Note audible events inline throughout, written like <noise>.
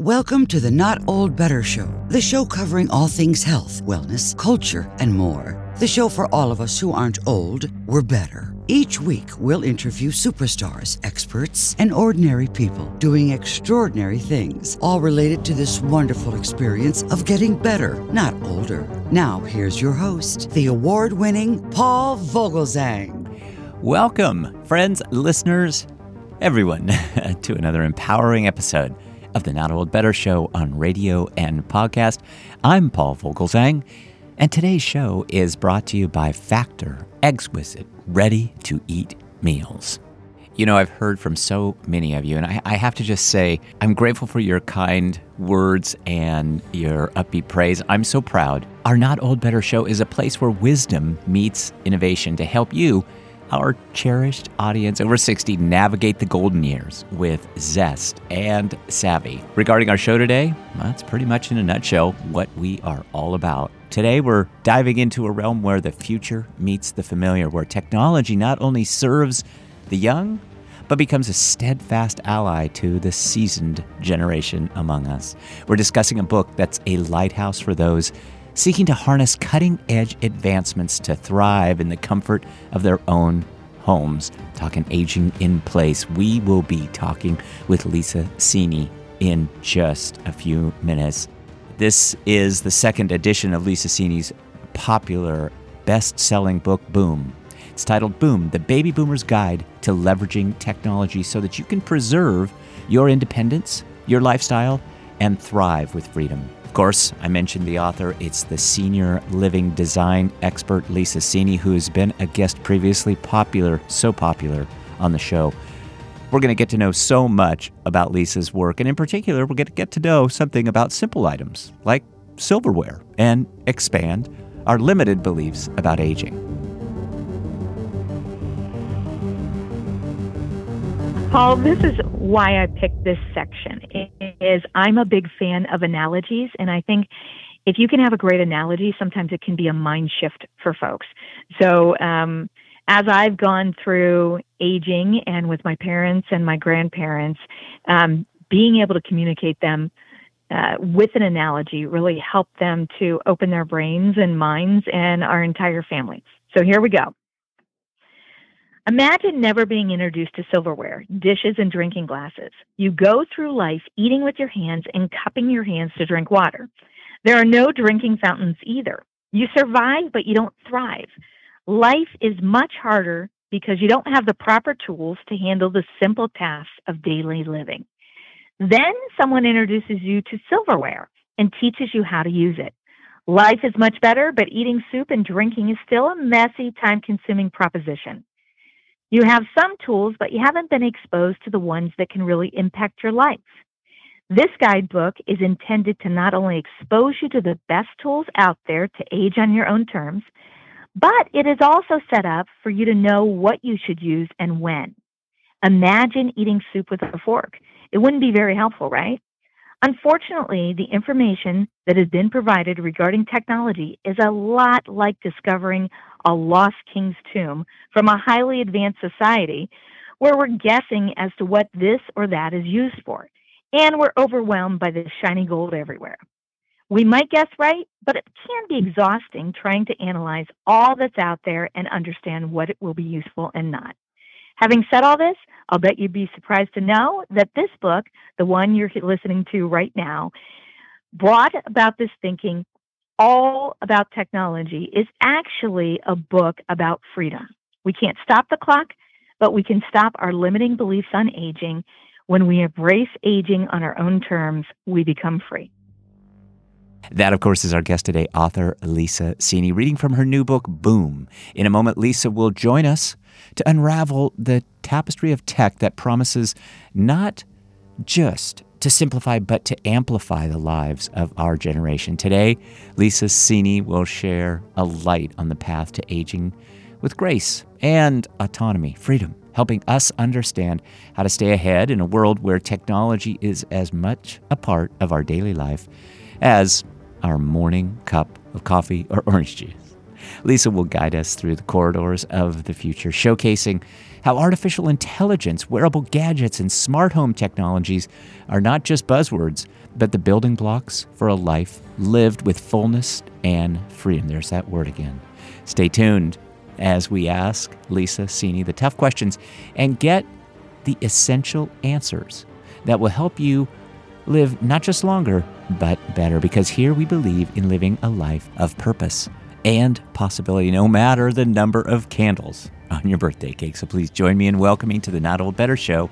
Welcome to the Not Old Better Show, the show covering all things health, wellness, culture, and more. The show for all of us who aren't old, we're better. Each week, we'll interview superstars, experts, and ordinary people doing extraordinary things, all related to this wonderful experience of getting better, not older. Now, here's your host, the award winning Paul Vogelzang. Welcome, friends, listeners, everyone, <laughs> to another empowering episode of the Not Old Better Show on radio and podcast. I'm Paul Vogelzang, and today's show is brought to you by Factor Exquisite Ready to Eat Meals. You know, I've heard from so many of you, and I, I, have to just say, I'm grateful for your kind words and your upbeat praise. I'm so proud. Our Not Old Better show is a place where wisdom meets innovation to help you our cherished audience over 60 navigate the golden years with zest and savvy. Regarding our show today, that's pretty much in a nutshell what we are all about. Today, we're diving into a realm where the future meets the familiar, where technology not only serves the young, but becomes a steadfast ally to the seasoned generation among us. We're discussing a book that's a lighthouse for those seeking to harness cutting edge advancements to thrive in the comfort of their own homes. Talking aging in place. We will be talking with Lisa Cini in just a few minutes. This is the second edition of Lisa Cini's popular best selling book, Boom. It's titled Boom The Baby Boomer's Guide to Leveraging Technology so that you can preserve your independence, your lifestyle, and thrive with freedom. Of course, I mentioned the author. It's the senior living design expert Lisa Cini, who has been a guest previously, popular, so popular on the show. We're going to get to know so much about Lisa's work, and in particular, we're going to get to know something about simple items like silverware and expand our limited beliefs about aging. Paul, this is why I picked this section. Is I'm a big fan of analogies, and I think if you can have a great analogy, sometimes it can be a mind shift for folks. So, um, as I've gone through aging and with my parents and my grandparents, um, being able to communicate them uh, with an analogy really helped them to open their brains and minds and our entire family. So here we go. Imagine never being introduced to silverware, dishes, and drinking glasses. You go through life eating with your hands and cupping your hands to drink water. There are no drinking fountains either. You survive, but you don't thrive. Life is much harder because you don't have the proper tools to handle the simple tasks of daily living. Then someone introduces you to silverware and teaches you how to use it. Life is much better, but eating soup and drinking is still a messy, time consuming proposition. You have some tools, but you haven't been exposed to the ones that can really impact your life. This guidebook is intended to not only expose you to the best tools out there to age on your own terms, but it is also set up for you to know what you should use and when. Imagine eating soup with a fork. It wouldn't be very helpful, right? Unfortunately, the information that has been provided regarding technology is a lot like discovering a lost king's tomb from a highly advanced society where we're guessing as to what this or that is used for. And we're overwhelmed by the shiny gold everywhere. We might guess right, but it can be exhausting trying to analyze all that's out there and understand what it will be useful and not. Having said all this, I'll bet you'd be surprised to know that this book, the one you're listening to right now, brought about this thinking all about technology is actually a book about freedom. We can't stop the clock, but we can stop our limiting beliefs on aging. When we embrace aging on our own terms, we become free. That, of course, is our guest today, author Lisa Cini, reading from her new book, Boom. In a moment, Lisa will join us to unravel the tapestry of tech that promises not just to simplify, but to amplify the lives of our generation. Today, Lisa Cini will share a light on the path to aging with grace and autonomy, freedom, helping us understand how to stay ahead in a world where technology is as much a part of our daily life as our morning cup of coffee or orange juice. Lisa will guide us through the corridors of the future, showcasing how artificial intelligence, wearable gadgets, and smart home technologies are not just buzzwords, but the building blocks for a life lived with fullness and freedom. There's that word again. Stay tuned as we ask Lisa Cini the tough questions and get the essential answers that will help you live not just longer, but better. Because here we believe in living a life of purpose and possibility, no matter the number of candles on your birthday cake. So please join me in welcoming to the Not Old Better Show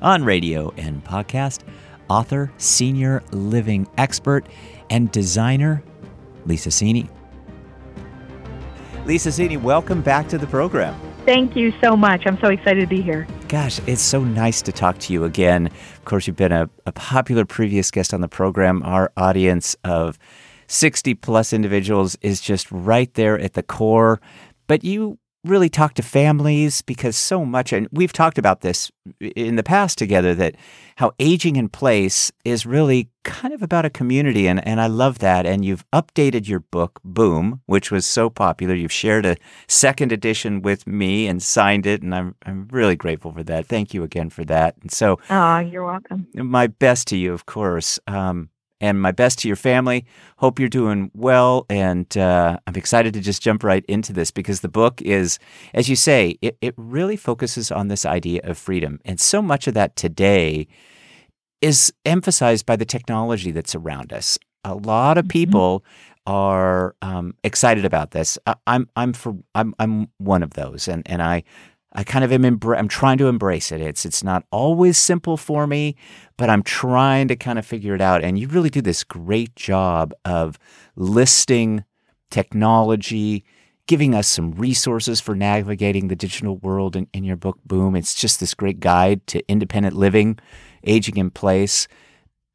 on radio and podcast, author, senior living expert, and designer, Lisa Cini. Lisa Cini, welcome back to the program. Thank you so much. I'm so excited to be here. Gosh, it's so nice to talk to you again. Of course, you've been a, a popular previous guest on the program. Our audience of 60 plus individuals is just right there at the core. But you really talk to families because so much, and we've talked about this in the past together, that how aging in place is really kind of about a community. And, and I love that. And you've updated your book, Boom, which was so popular. You've shared a second edition with me and signed it. And I'm, I'm really grateful for that. Thank you again for that. And so, oh, you're welcome. My best to you, of course. Um, and my best to your family. Hope you're doing well. And uh, I'm excited to just jump right into this because the book is, as you say, it, it really focuses on this idea of freedom. And so much of that today is emphasized by the technology that's around us. A lot of mm-hmm. people mm-hmm. are um, excited about this. I, I'm I'm for I'm I'm one of those, and and I I kind of am embra- I'm trying to embrace it. It's it's not always simple for me, but I'm trying to kind of figure it out. And you really do this great job of listing technology, giving us some resources for navigating the digital world in, in your book Boom. It's just this great guide to independent living, aging in place.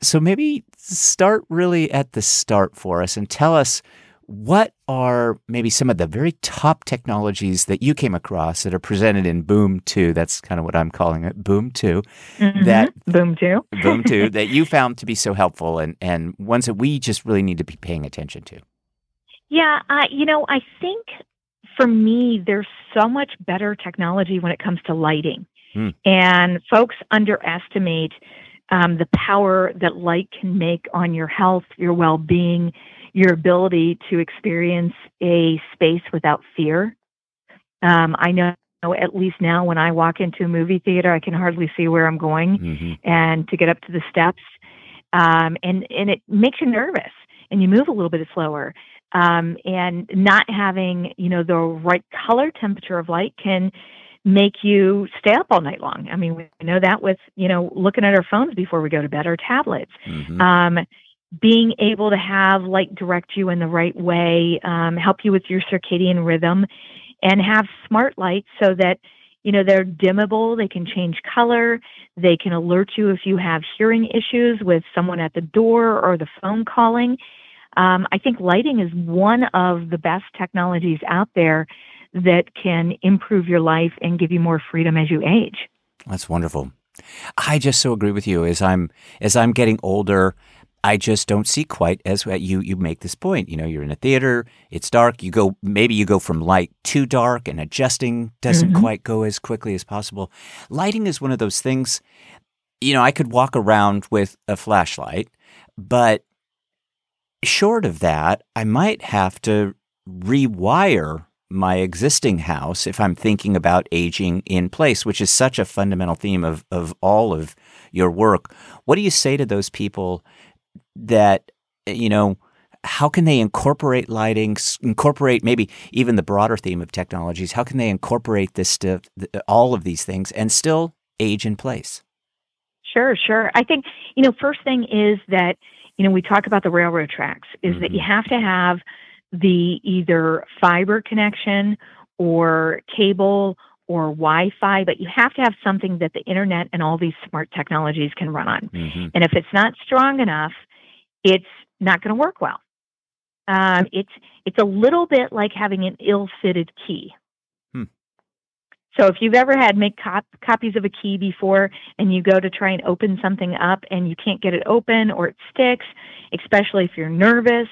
So maybe start really at the start for us and tell us what are maybe some of the very top technologies that you came across that are presented in Boom 2? That's kind of what I'm calling it, Boom 2. Mm-hmm. That Boom 2. <laughs> Boom 2 <laughs> that you found to be so helpful and and ones that we just really need to be paying attention to. Yeah, uh, you know, I think for me there's so much better technology when it comes to lighting. Hmm. And folks underestimate um, the power that light can make on your health, your well-being, your ability to experience a space without fear. Um, I know at least now when I walk into a movie theater, I can hardly see where I'm going, mm-hmm. and to get up to the steps, um, and and it makes you nervous, and you move a little bit slower. Um, and not having you know the right color temperature of light can make you stay up all night long. I mean, we know that with you know looking at our phones before we go to bed, or tablets. Mm-hmm. Um, being able to have light direct you in the right way, um, help you with your circadian rhythm, and have smart lights so that you know they're dimmable. They can change color. They can alert you if you have hearing issues with someone at the door or the phone calling. Um, I think lighting is one of the best technologies out there that can improve your life and give you more freedom as you age. That's wonderful. I just so agree with you as I'm as I'm getting older I just don't see quite as you you make this point. You know, you're in a theater, it's dark. You go maybe you go from light to dark, and adjusting doesn't mm-hmm. quite go as quickly as possible. Lighting is one of those things. You know, I could walk around with a flashlight, but short of that, I might have to rewire my existing house if I'm thinking about aging in place, which is such a fundamental theme of, of all of your work. What do you say to those people that you know how can they incorporate lighting incorporate maybe even the broader theme of technologies how can they incorporate this stuff all of these things and still age in place sure sure i think you know first thing is that you know we talk about the railroad tracks is mm-hmm. that you mm-hmm. have to have the either fiber connection or cable or Wi-Fi, but you have to have something that the internet and all these smart technologies can run on. Mm-hmm. And if it's not strong enough, it's not going to work well. Um, it's it's a little bit like having an ill-fitted key. Hmm. So if you've ever had make cop- copies of a key before, and you go to try and open something up, and you can't get it open, or it sticks, especially if you're nervous,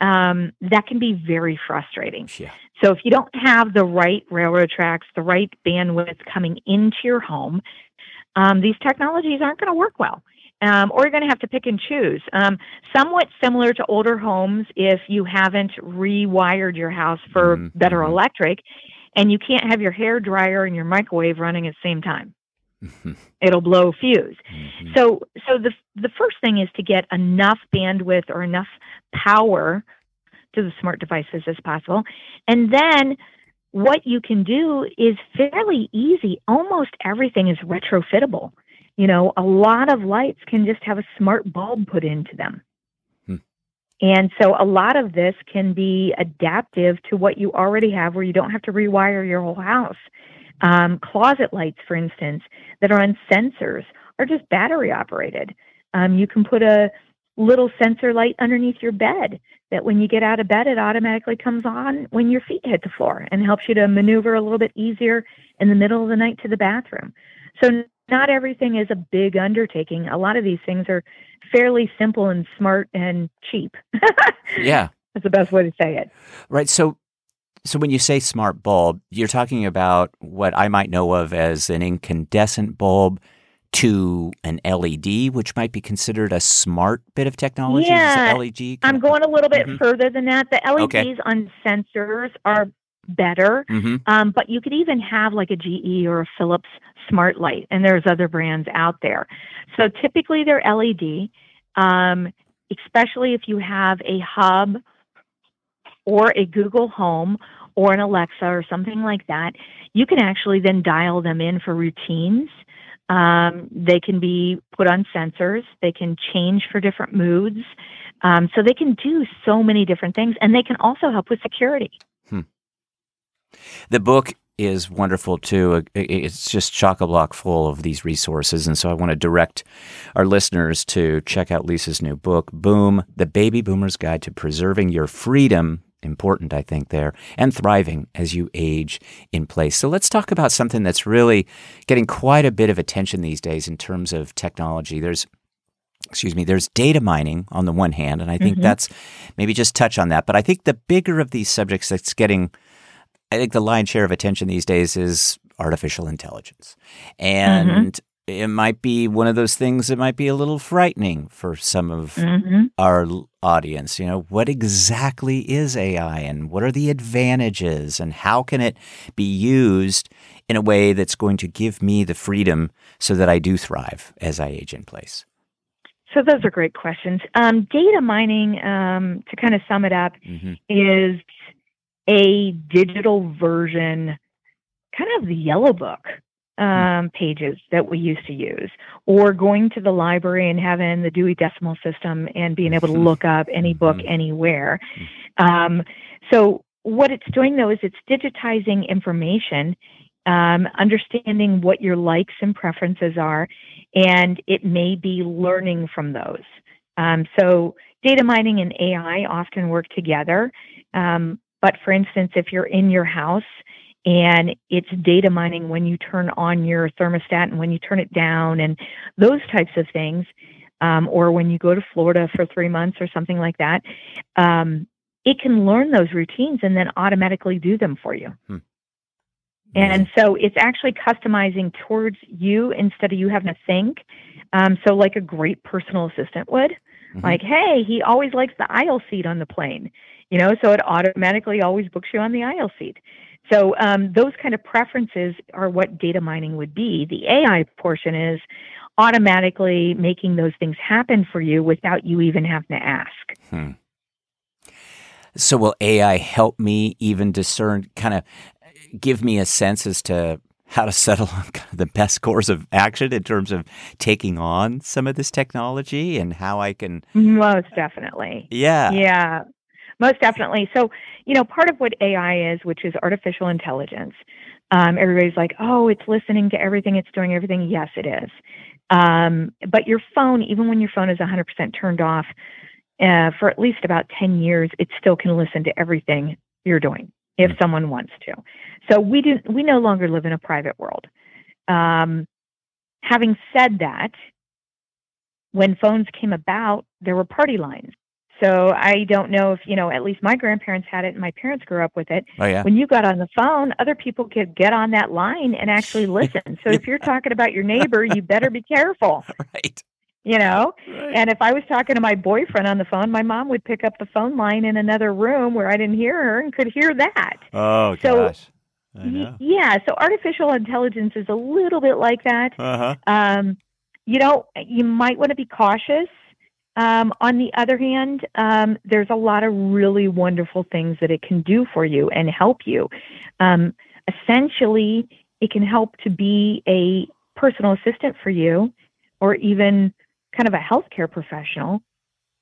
um, that can be very frustrating. Yeah. So if you don't have the right railroad tracks, the right bandwidth coming into your home, um, these technologies aren't going to work well. Um, or you're going to have to pick and choose. Um, somewhat similar to older homes, if you haven't rewired your house for Mhm, better mhm. electric, and you can't have your hair dryer and your microwave running at the same time, <laughs> it'll blow a fuse. mhm. So, so the the first thing is to get enough bandwidth or enough power to the smart devices as possible, and then what you can do is fairly easy. Almost everything is retrofittable. You know, a lot of lights can just have a smart bulb put into them. Hmm. And so a lot of this can be adaptive to what you already have where you don't have to rewire your whole house. Um, closet lights, for instance, that are on sensors are just battery operated. Um, you can put a little sensor light underneath your bed that when you get out of bed, it automatically comes on when your feet hit the floor and helps you to maneuver a little bit easier in the middle of the night to the bathroom. So, not everything is a big undertaking. A lot of these things are fairly simple and smart and cheap. <laughs> yeah. That's the best way to say it. Right. So, so when you say smart bulb, you're talking about what I might know of as an incandescent bulb to an LED, which might be considered a smart bit of technology. Yeah, LED. I'm going a little bit Mhm. further than that. The LEDs Okay. on sensors are better, hmm um, but you could even have like a GE or a Philips smart light, and there's other brands out there. So typically they're LED, um, especially if you have a hub or a Google Home or an Alexa or something like that. You can actually then dial them in for routines. Um, they can be put on sensors. They can change for different moods. Um, so they can do so many different things, and they can also help with security. The book is wonderful too. It's just chock a block full of these resources. And so I want to direct our listeners to check out Lisa's new book, Boom, The Baby Boomer's Guide to Preserving Your Freedom. Important, I think, there, and thriving as you age in place. So let's talk about something that's really getting quite a bit of attention these days in terms of technology. There's excuse me, there's data mining on the one hand, and I think Mhm. that's maybe just touch on that. But I think the bigger of these subjects that's getting I think the lion's share of attention these days is artificial intelligence. And it might be one of those things that might be a little frightening for some of hmm our audience. You know, what exactly is AI and what are the advantages and how can it be used in a way that's going to give me the freedom so that I do thrive as I age in place? So those are great questions. Um, data mining, um, to kind of sum it up, hmm is a digital version, kind of the yellow book um, pages that we used to use, or going to the library and having the Dewey Decimal System and being able to <laughs> look up any book Mhm. anywhere. Um, so what it's doing though is it's digitizing information, um, understanding what your likes and preferences are, and it may be learning from those. Um, so data mining and AI often work together. But for instance, if you're in your house and it's data mining when you turn on your thermostat and when you turn it down and those types of things, um, or when you go to Florida for three months or something like that, um, it can learn those routines and then automatically do them for you. And so it's actually customizing towards you instead of you having to think. Um, so, like a great personal assistant would, Mhm. like, hey, he always likes the aisle seat on the plane, you know, so it automatically always books you on the aisle seat. So, um, those kind of preferences are what data mining would be. The AI portion is automatically making those things happen for you without you even having to ask. Hmm. So will AI help me even discern, kind of give me a sense as to how to <laughs> settle on kind of the best course of action in terms of taking on some of this technology and how I can, Most definitely. yeah, Yeah, most definitely. So, you know, part of what AI is, which is artificial intelligence, um, everybody's like, oh, it's listening to everything, it's doing everything. Yes, it is. Um, but your phone, even when your phone is 100% turned off, uh, for at least about 10 years, it still can listen to everything you're doing if Mm. someone wants to. So we do we no longer live in a private world. Um, having said that, when phones came about, there were party lines. So I don't know if, you know, at least my grandparents had it and my parents grew up with it. Oh, yeah. When you got on the phone, other people could get on that line and actually <laughs> listen. So if you're talking about your neighbor, you better be careful, <laughs> right. you know? Right. And if I was talking to my boyfriend on the phone, my mom would pick up the phone line in another room where I didn't hear her and could hear that. oh, so- gosh. I Y- know. Yeah, so artificial intelligence is a little bit like that. Uh huh. Um, you know, you might want to be cautious. Um, on the other hand, um, there's a lot of really wonderful things that it can do for you and help you. Um, essentially, it can help to be a personal assistant for you or even kind of a healthcare professional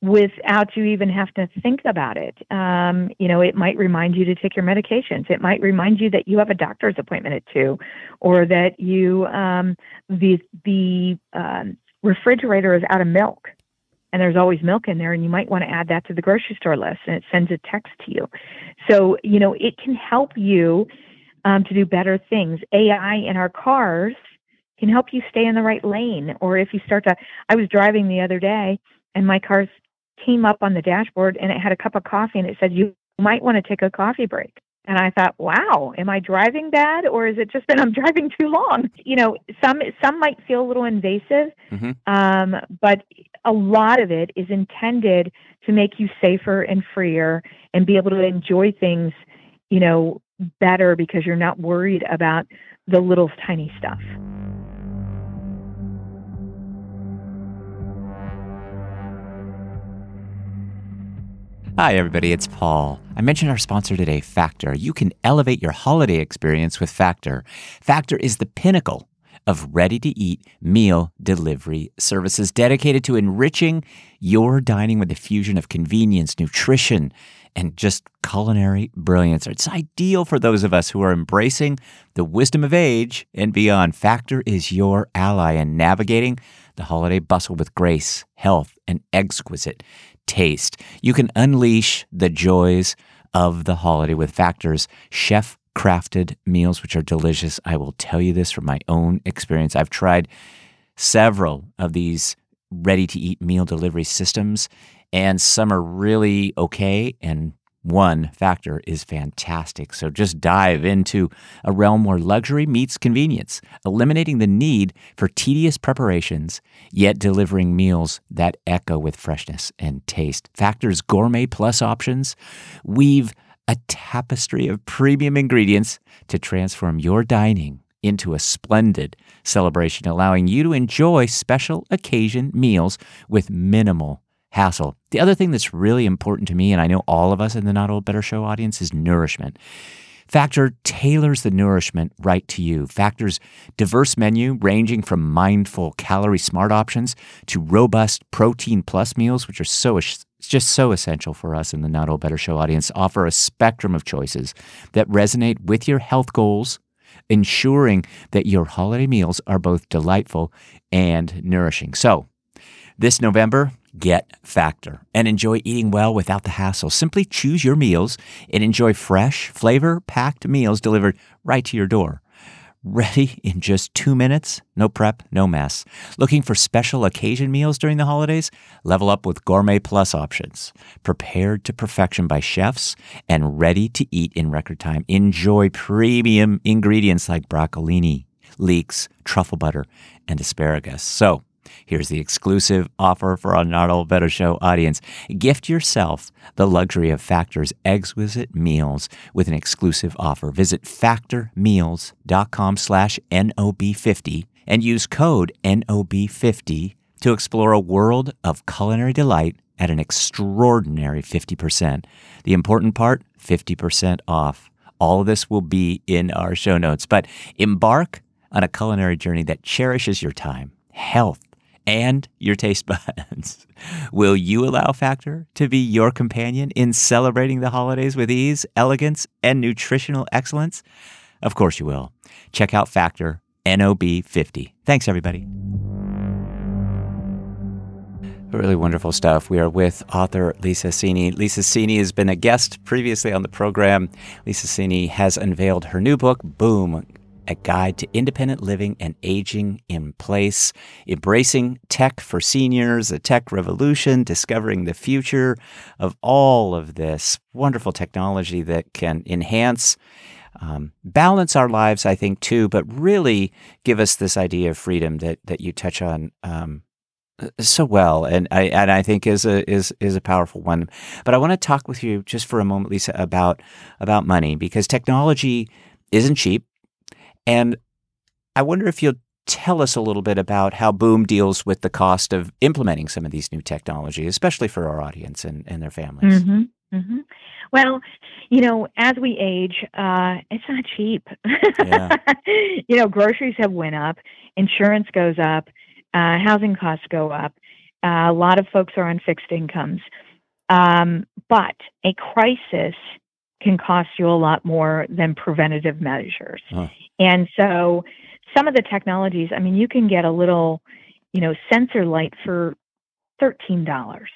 without you even have to think about it. Um, you know, it might remind you to take your medications. It might remind you that you have a doctor's appointment at two, or that you um, the the um, refrigerator is out of milk, and there's always milk in there, and you might want to add that to the grocery store list, and it sends a text to you. So you know, it can help you um, to do better things. AI in our cars can help you stay in the right lane, or if you start to. I was driving the other day, and my car's came up on the dashboard and it had a cup of coffee and it said you might want to take a coffee break and i thought wow am i driving bad or is it just that i'm <laughs> driving too long you know some some might feel a little invasive Mhm. um, but a lot of it is intended to make you safer and freer and be able to enjoy things you know better because you're not worried about the little tiny stuff Hi, everybody. It's Paul. I mentioned our sponsor today, Factor. You can elevate your holiday experience with Factor. Factor is the pinnacle of ready to eat meal delivery services dedicated to enriching your dining with a fusion of convenience, nutrition, and just culinary brilliance. It's ideal for those of us who are embracing the wisdom of age and beyond. Factor is your ally in navigating the holiday bustle with grace, health, and exquisite taste. You can unleash the joys of the holiday with Factor's chef crafted meals, which are delicious. I will tell you this from my own experience. I've tried several of these ready to eat meal delivery systems, and some are really okay, and one factor is fantastic. So just dive into a realm where luxury meets convenience, eliminating the need for tedious preparations, yet delivering meals that echo with freshness and taste. Factor's Gourmet Plus options weave a tapestry of premium ingredients to transform your dining into a splendid celebration, allowing you to enjoy special occasion meals with minimal hassle. The other thing that's really important to me, and I know all of us in the Not Old Better Show audience, is nourishment. Factor tailors the nourishment right to you. Factor's diverse menu, ranging from mindful calorie smart options to robust protein plus meals, which are so just so essential for us in the Not Old Better Show audience, offer a spectrum of choices that resonate with your health goals, ensuring that your holiday meals are both delightful and nourishing. So, this November, get Factor and enjoy eating well without the hassle. Simply choose your meals and enjoy fresh, flavor packed meals delivered right to your door. Ready in just two minutes? No prep, no mess. Looking for special occasion meals during the holidays? Level up with Gourmet Plus options. Prepared to perfection by chefs and ready to eat in record time. Enjoy premium ingredients like broccolini, leeks, truffle butter, and asparagus. So, Here's the exclusive offer for our Not Old Better Show audience. Gift yourself the luxury of Factor's exquisite meals with an exclusive offer. Visit factormeals.com slash NOB50 and use code NOB50 to explore a world of culinary delight at an extraordinary 50%. The important part, 50% off. All of this will be in our show notes, but embark on a culinary journey that cherishes your time, health, and your taste <laughs> buds. Will you allow Factor to be your companion in celebrating the holidays with ease, elegance, and nutritional excellence? Of course you will. Check out Factor NOB50. Thanks, everybody. Really wonderful stuff. We are with author Lisa Cini. Lisa Cini has been a guest previously on the program. Lisa Cini has unveiled her new book, Boom a guide to independent living and aging in place, embracing tech for seniors, a tech revolution, discovering the future of all of this wonderful technology that can enhance. Um, balance our lives, I think, too, but really give us this idea of freedom that that you touch on um, so well, and I and I think is a is is a powerful one. But I want to talk with you just for a moment, Lisa, about about money because technology isn't cheap, and I wonder if you'll tell us a little bit about how Boom deals with the cost of implementing some of these new technology, especially for our audience and, and their families. Mm-hmm. Mm-hmm. Well, you know, as we age, uh, it's not cheap. Yeah. <laughs> you know, groceries have went up, insurance goes up uh, housing costs go up. Uh, a lot of folks are on fixed incomes. Um, but a crisis can cost you a lot more than preventative measures. Huh. And so some of the technologies, I mean, you can get a little, you know, sensor light for $13.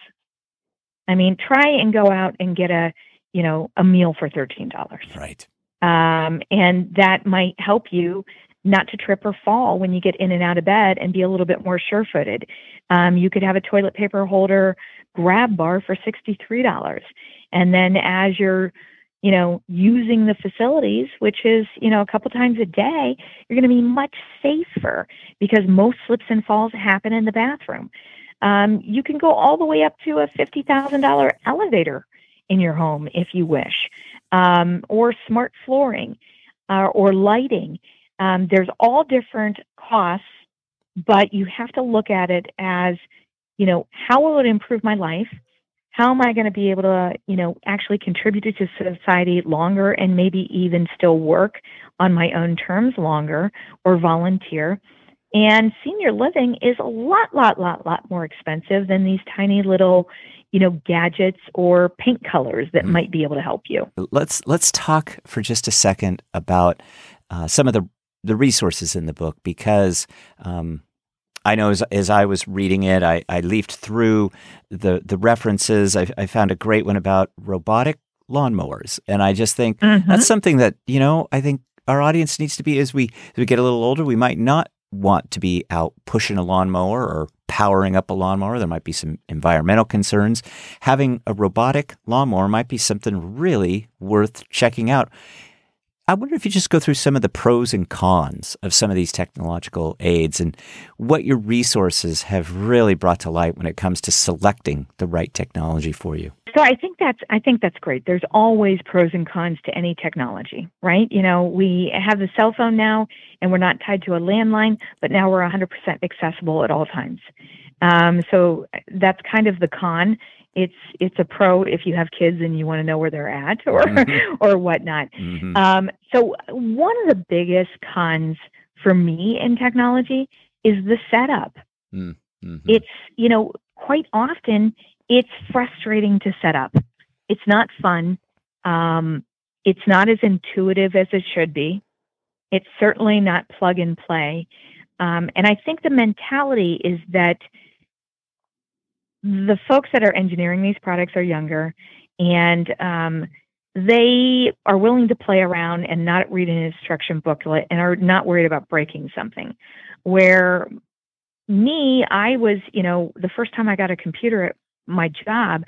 I mean, try and go out and get a, you know, a meal for $13. Right. Um, and that might help you not to trip or fall when you get in and out of bed and be a little bit more sure footed. Um, you could have a toilet paper holder grab bar for $63. And then as you're, you know, using the facilities, which is, you know, a couple times a day, you're going to be much safer because most slips and falls happen in the bathroom. Um, you can go all the way up to a $50,000 elevator in your home if you wish, um, or smart flooring uh, or lighting. Um, there's all different costs, but you have to look at it as, you know, how will it improve my life? How am I going to be able to, you know, actually contribute to society longer and maybe even still work on my own terms longer or volunteer? And senior living is a lot, lot, lot, lot more expensive than these tiny little, you know, gadgets or paint colors that mm. might be able to help you. Let's let's talk for just a second about uh, some of the the resources in the book because um, I know as, as I was reading it, I, I leafed through the the references. I, I found a great one about robotic lawnmowers, and I just think mm-hmm. that's something that you know I think our audience needs to be as we as we get a little older. We might not want to be out pushing a lawnmower or powering up a lawnmower. There might be some environmental concerns. Having a robotic lawnmower might be something really worth checking out. I wonder if you just go through some of the pros and cons of some of these technological aids and what your resources have really brought to light when it comes to selecting the right technology for you. So I think that's I think that's great. There's always pros and cons to any technology, right? You know, we have the cell phone now and we're not tied to a landline, but now we're 100% accessible at all times. Um, so that's kind of the con it's it's a pro if you have kids and you want to know where they're at or mm-hmm. <laughs> or whatnot. Mm-hmm. Um, so one of the biggest cons for me in technology is the setup. Mm-hmm. It's you know quite often it's frustrating to set up. It's not fun. Um, it's not as intuitive as it should be. It's certainly not plug and play. Um, and I think the mentality is that the folks that are engineering these products are younger and um, they are willing to play around and not read an instruction booklet and are not worried about breaking something. Where me, I was, you know, the first time I got a computer at my job,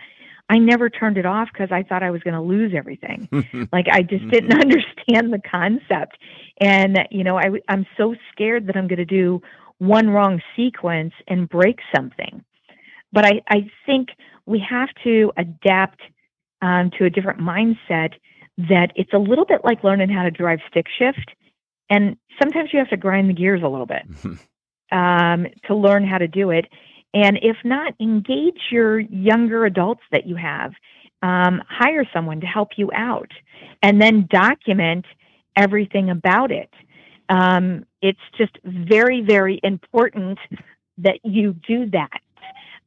I never turned it off because I thought I was going to lose everything. <laughs> like I just didn't mm-hmm. understand the concept. And, you know, I, I'm so scared that I'm going to do one wrong sequence and break something. But I, I think we have to adapt um, to a different mindset that it's a little bit like learning how to drive stick shift. And sometimes you have to grind the gears a little bit <laughs> um, to learn how to do it. And if not, engage your younger adults that you have. Um, hire someone to help you out and then document everything about it. Um, it's just very, very important that you do that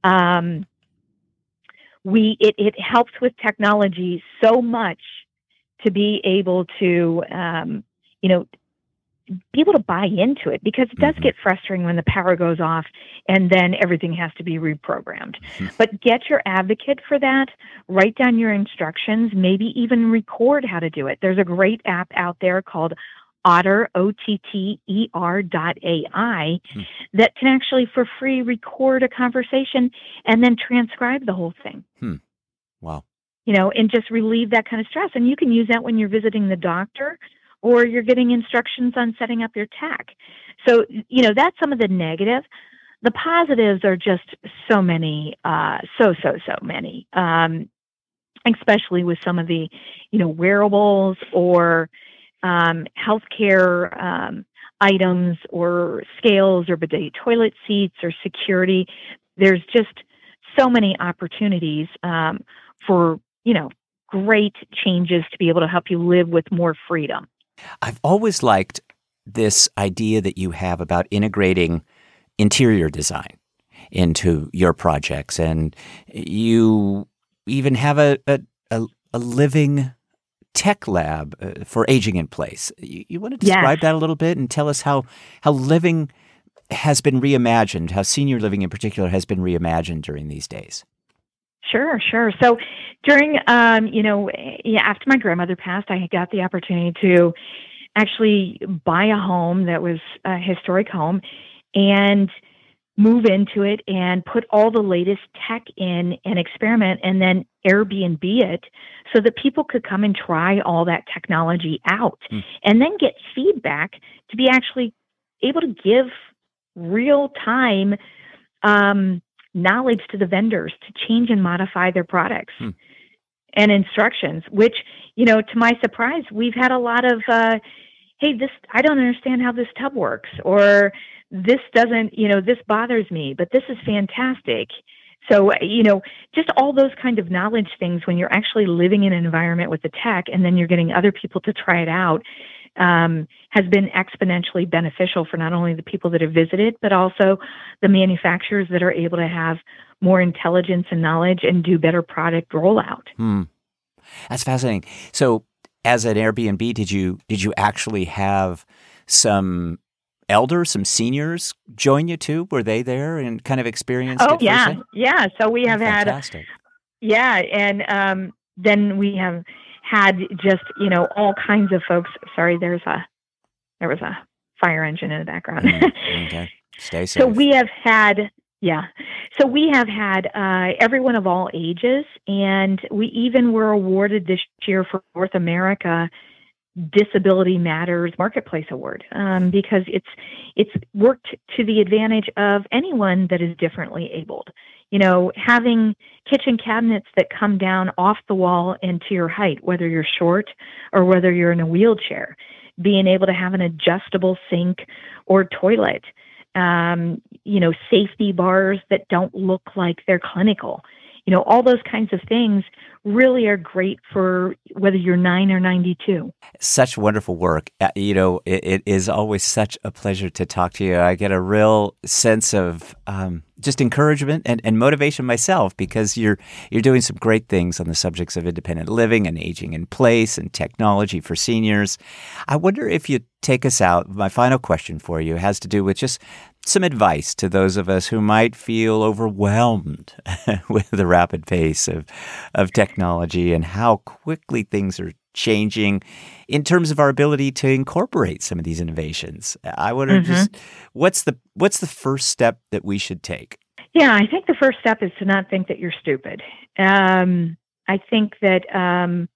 um, we it, it helps with technology so much to be able to um, you know be able to buy into it because it does mm-hmm. get frustrating when the power goes off and then everything has to be reprogrammed. Mm-hmm. But get your advocate for that, write down your instructions, maybe even record how to do it. There's a great app out there called Otter, O T T E R dot A I, hmm. that can actually for free record a conversation and then transcribe the whole thing. Hmm. Wow. You know, and just relieve that kind of stress. And you can use that when you're visiting the doctor or you're getting instructions on setting up your tech. So, you know, that's some of the negative. The positives are just so many, uh, so, so, so many, um, especially with some of the, you know, wearables or um, healthcare um, items or scales or bidet toilet seats or security. There's just so many opportunities um, for, you know, great changes to be able to help you live with more freedom. I've always liked this idea that you have about integrating interior design into your projects, and you even have a a, a, a living tech lab uh, for aging in place. You, you want to describe yes. that a little bit and tell us how how living has been reimagined, how senior living in particular has been reimagined during these days. Sure, sure. So during, um, you know, after my grandmother passed, I got the opportunity to actually buy a home that was a historic home and move into it and put all the latest tech in and experiment and then Airbnb it so that people could come and try all that technology out mm. and then get feedback to be actually able to give real time um, knowledge to the vendors to change and modify their products hmm. and instructions, which, you know, to my surprise, we've had a lot of, uh, hey, this, I don't understand how this tub works, or this doesn't, you know, this bothers me, but this is fantastic. So, you know, just all those kind of knowledge things when you're actually living in an environment with the tech and then you're getting other people to try it out um, has been exponentially beneficial for not only the people that have visited, but also the manufacturers that are able to have more intelligence and knowledge and do better product rollout. Hmm. That's fascinating. So, as an Airbnb, did you did you actually have some elders, some seniors join you too? Were they there and kind of experienced? Oh yeah, yeah. So we have oh, had, yeah, and um, then we have had just you know all kinds of folks. Sorry, there's a there was a fire engine in the background. Mm, okay, <laughs> stay safe. So we have had yeah. So we have had uh, everyone of all ages, and we even were awarded this year for North America Disability Matters Marketplace Award um, because it's it's worked to the advantage of anyone that is differently abled. You know, having kitchen cabinets that come down off the wall and to your height, whether you're short or whether you're in a wheelchair, being able to have an adjustable sink or toilet, um, you know, safety bars that don't look like they're clinical you know, all those kinds of things really are great for whether you're nine or 92. Such wonderful work. Uh, you know, it, it is always such a pleasure to talk to you. I get a real sense of um, just encouragement and, and motivation myself because you're you're doing some great things on the subjects of independent living and aging in place and technology for seniors. I wonder if you take us out. My final question for you has to do with just some advice to those of us who might feel overwhelmed <laughs> with the rapid pace of, of technology and how quickly things are changing in terms of our ability to incorporate some of these innovations. I wonder mm-hmm. just what's the what's the first step that we should take? Yeah, I think the first step is to not think that you're stupid. Um, I think that um,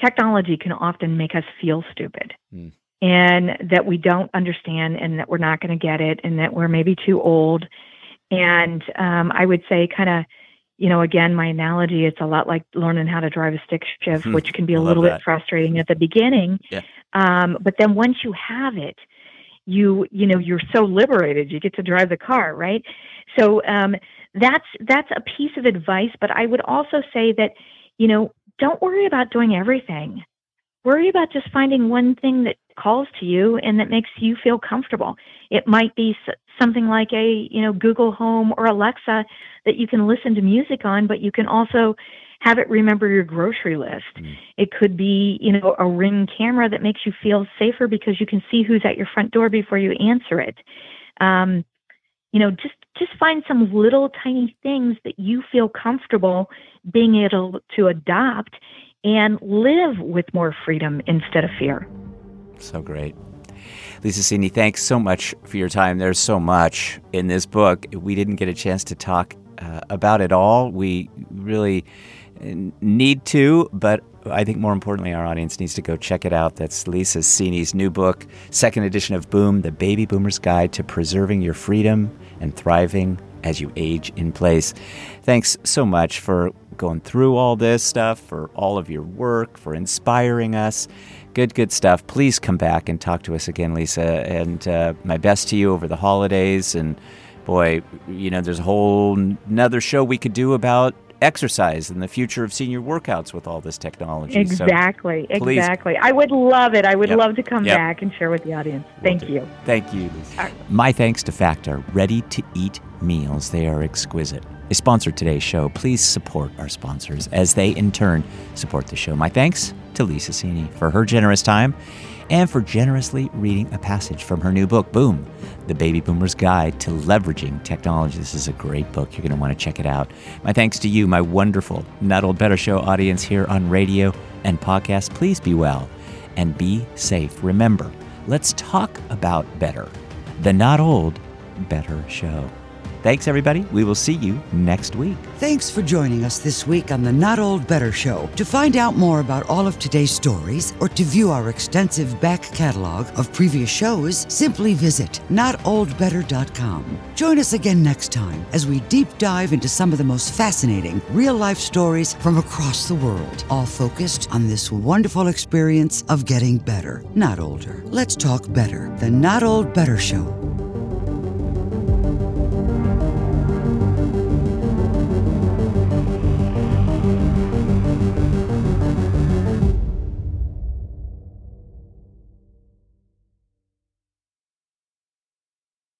technology can often make us feel stupid. Mm and that we don't understand and that we're not going to get it and that we're maybe too old. And um, I would say, kind of, you know, again, my analogy, it's a lot like learning how to drive a stick shift, hmm. which can be a little that. bit frustrating at the beginning. Yeah. Um, but then once you have it, you you know you're so liberated you get to drive the car right so um, that's that's a piece of advice but i would also say that you know don't worry about doing everything worry about just finding one thing that calls to you and that makes you feel comfortable. It might be something like a, you know, Google Home or Alexa that you can listen to music on, but you can also have it remember your grocery list. Mm. It could be, you know, a ring camera that makes you feel safer because you can see who's at your front door before you answer it. Um, you know, just just find some little tiny things that you feel comfortable being able to adopt and live with more freedom instead of fear. So great. Lisa Cini, thanks so much for your time. There's so much in this book. We didn't get a chance to talk uh, about it all. We really uh, need to, but I think more importantly, our audience needs to go check it out. That's Lisa Cini's new book, second edition of Boom, The Baby Boomer's Guide to Preserving Your Freedom and Thriving as You Age in Place. Thanks so much for going through all this stuff, for all of your work, for inspiring us. Good, good stuff. Please come back and talk to us again, Lisa. And uh, my best to you over the holidays. And boy, you know, there's a whole another show we could do about exercise and the future of senior workouts with all this technology. Exactly, so exactly. I would love it. I would Yep. love to come Yep. back and share with the audience. Will Thank do. you. Thank you. Right. My thanks to Factor, ready to eat meals. They are exquisite. They sponsor today's show. Please support our sponsors as they in turn support the show. My thanks to Lisa Cini for her generous time and for generously reading a passage from her new book, Boom, The Baby Boomer's Guide to Leveraging Technology. This is a great book. You're going to want to check it out. My thanks to you, my wonderful Not Old Better Show audience here on radio and podcast. Please be well and be safe. Remember, let's talk about better. The Not Old Better Show. Thanks, everybody. We will see you next week. Thanks for joining us this week on the Not Old Better Show. To find out more about all of today's stories or to view our extensive back catalog of previous shows, simply visit notoldbetter.com. Join us again next time as we deep dive into some of the most fascinating real life stories from across the world, all focused on this wonderful experience of getting better, not older. Let's talk better. The Not Old Better Show.